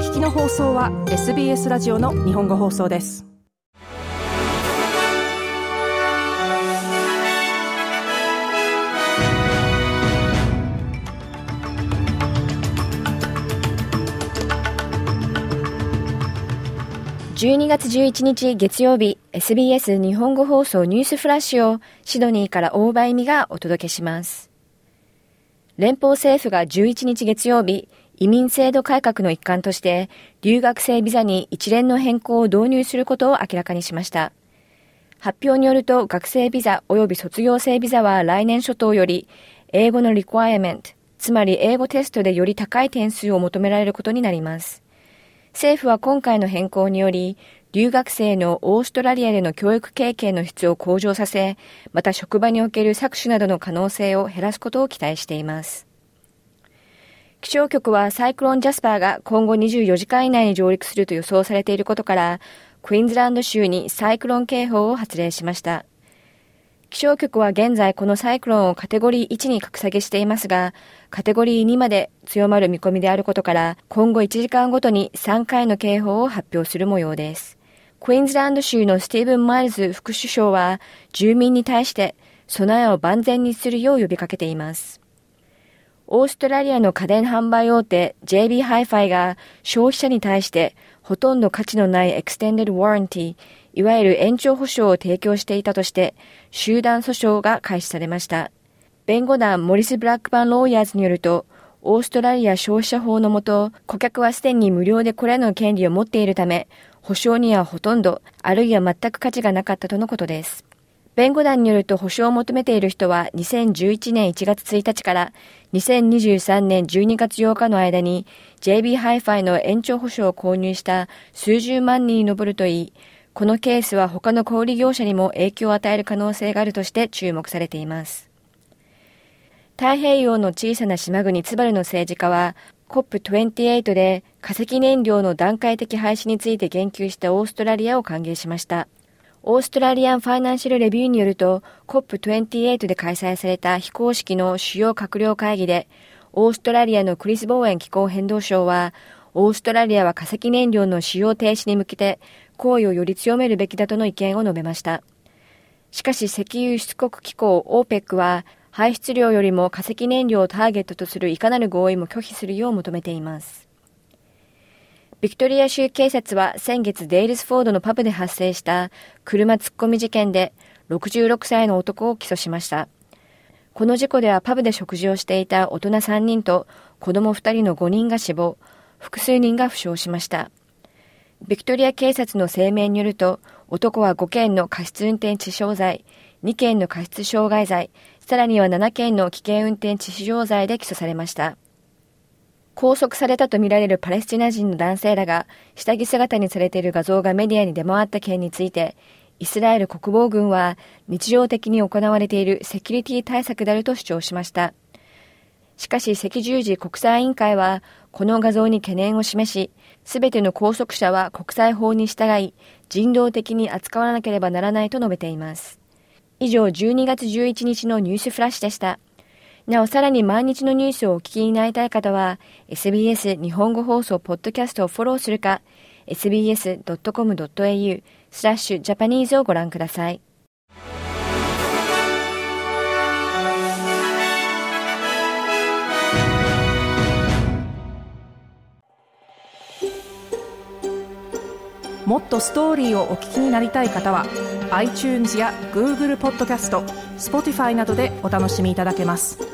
聞きの放送は SBS ラジオの日本語放送です。12月11日月曜日 SBS 日本語放送ニュースフラッシュをシドニーから大場恵美がお届けします。連邦政府が11日月曜日移民制度改革の一環として留学生ビザに一連の変更を導入することを明らかにしました発表によると学生ビザ及び卒業生ビザは来年初頭より英語のリクワイアメントつまり英語テストでより高い点数を求められることになります政府は今回の変更により、留学生のオーストラリアでの教育経験の質を向上させ、また職場における搾取などの可能性を減らすことを期待しています。気象局はサイクロンジャスパーが今後24時間以内に上陸すると予想されていることから、クイーンズランド州にサイクロン警報を発令しました。気象局は現在このサイクロンをカテゴリー1に格下げしていますが、カテゴリー2まで強まる見込みであることから、今後1時間ごとに3回の警報を発表する模様です。クイーンズランド州のスティーブン・マイルズ副首相は、住民に対して備えを万全にするよう呼びかけています。オーストラリアの家電販売大手 JB ハイファイが消費者に対してほとんど価値のない extended warranty いわゆる延長保証を提供していたとして、集団訴訟が開始されました。弁護団 Maurice Blackburn Lawyers によると、オーストラリア消費者法のもと、顧客はすでに無料でこれらの権利を持っているため、保証にはほとんど、あるいは全く価値がなかったとのことです。弁護団によると保証を求めている人は2011年1月1日から2023年12月8日の間に JB ハイファイの延長保証を購入した数十万人に上るといい、このケースは他の小売業者にも影響を与える可能性があるとして注目されています。太平洋の小さな島国ツバルの政治家は COP28 で化石燃料の段階的廃止について言及したオーストラリアを歓迎しました。オーストラリアン・ファイナンシャル・レビューによると COP28 で開催された非公式の主要閣僚会議でオーストラリアのクリス・ボーエン気候変動相はオーストラリアは化石燃料の使用停止に向けて行為をより強めるべきだとの意見を述べました。しかし石油輸出国機構 OPEC は排出量よりも化石燃料をターゲットとするいかなる合意も拒否するよう求めています。ビクトリア州警察は先月デイルスフォードのパブで発生した車突っ込み事件で66歳の男を起訴しました。この事故ではパブで食事をしていた大人3人と子供2人の5人が死亡、複数人が負傷しました。ビクトリア警察の声明によると、男は5件の過失運転致傷罪、2件の過失傷害罪、さらには7件の危険運転致死傷罪で起訴されました。拘束されたとみられるパレスチナ人の男性らが下着姿にされている画像がメディアに出回った件について、イスラエル国防軍は日常的に行われているセキュリティ対策であると主張しました。しかし赤十字国際委員会はこの画像に懸念を示し、すべての拘束者は国際法に従い、人道的に扱わなければならないと述べています。以上、12月11日のニュースフラッシュでした。なお、さらに毎日のニュースをお聞きになりたい方は、SBS 日本語放送ポッドキャストをフォローするか、sbs.com.au スラッシュジャパニーズをご覧ください。もっとストーリーをお聞きになりたい方は iTunes や Google ポッドキャスト Spotify などでお楽しみいただけます。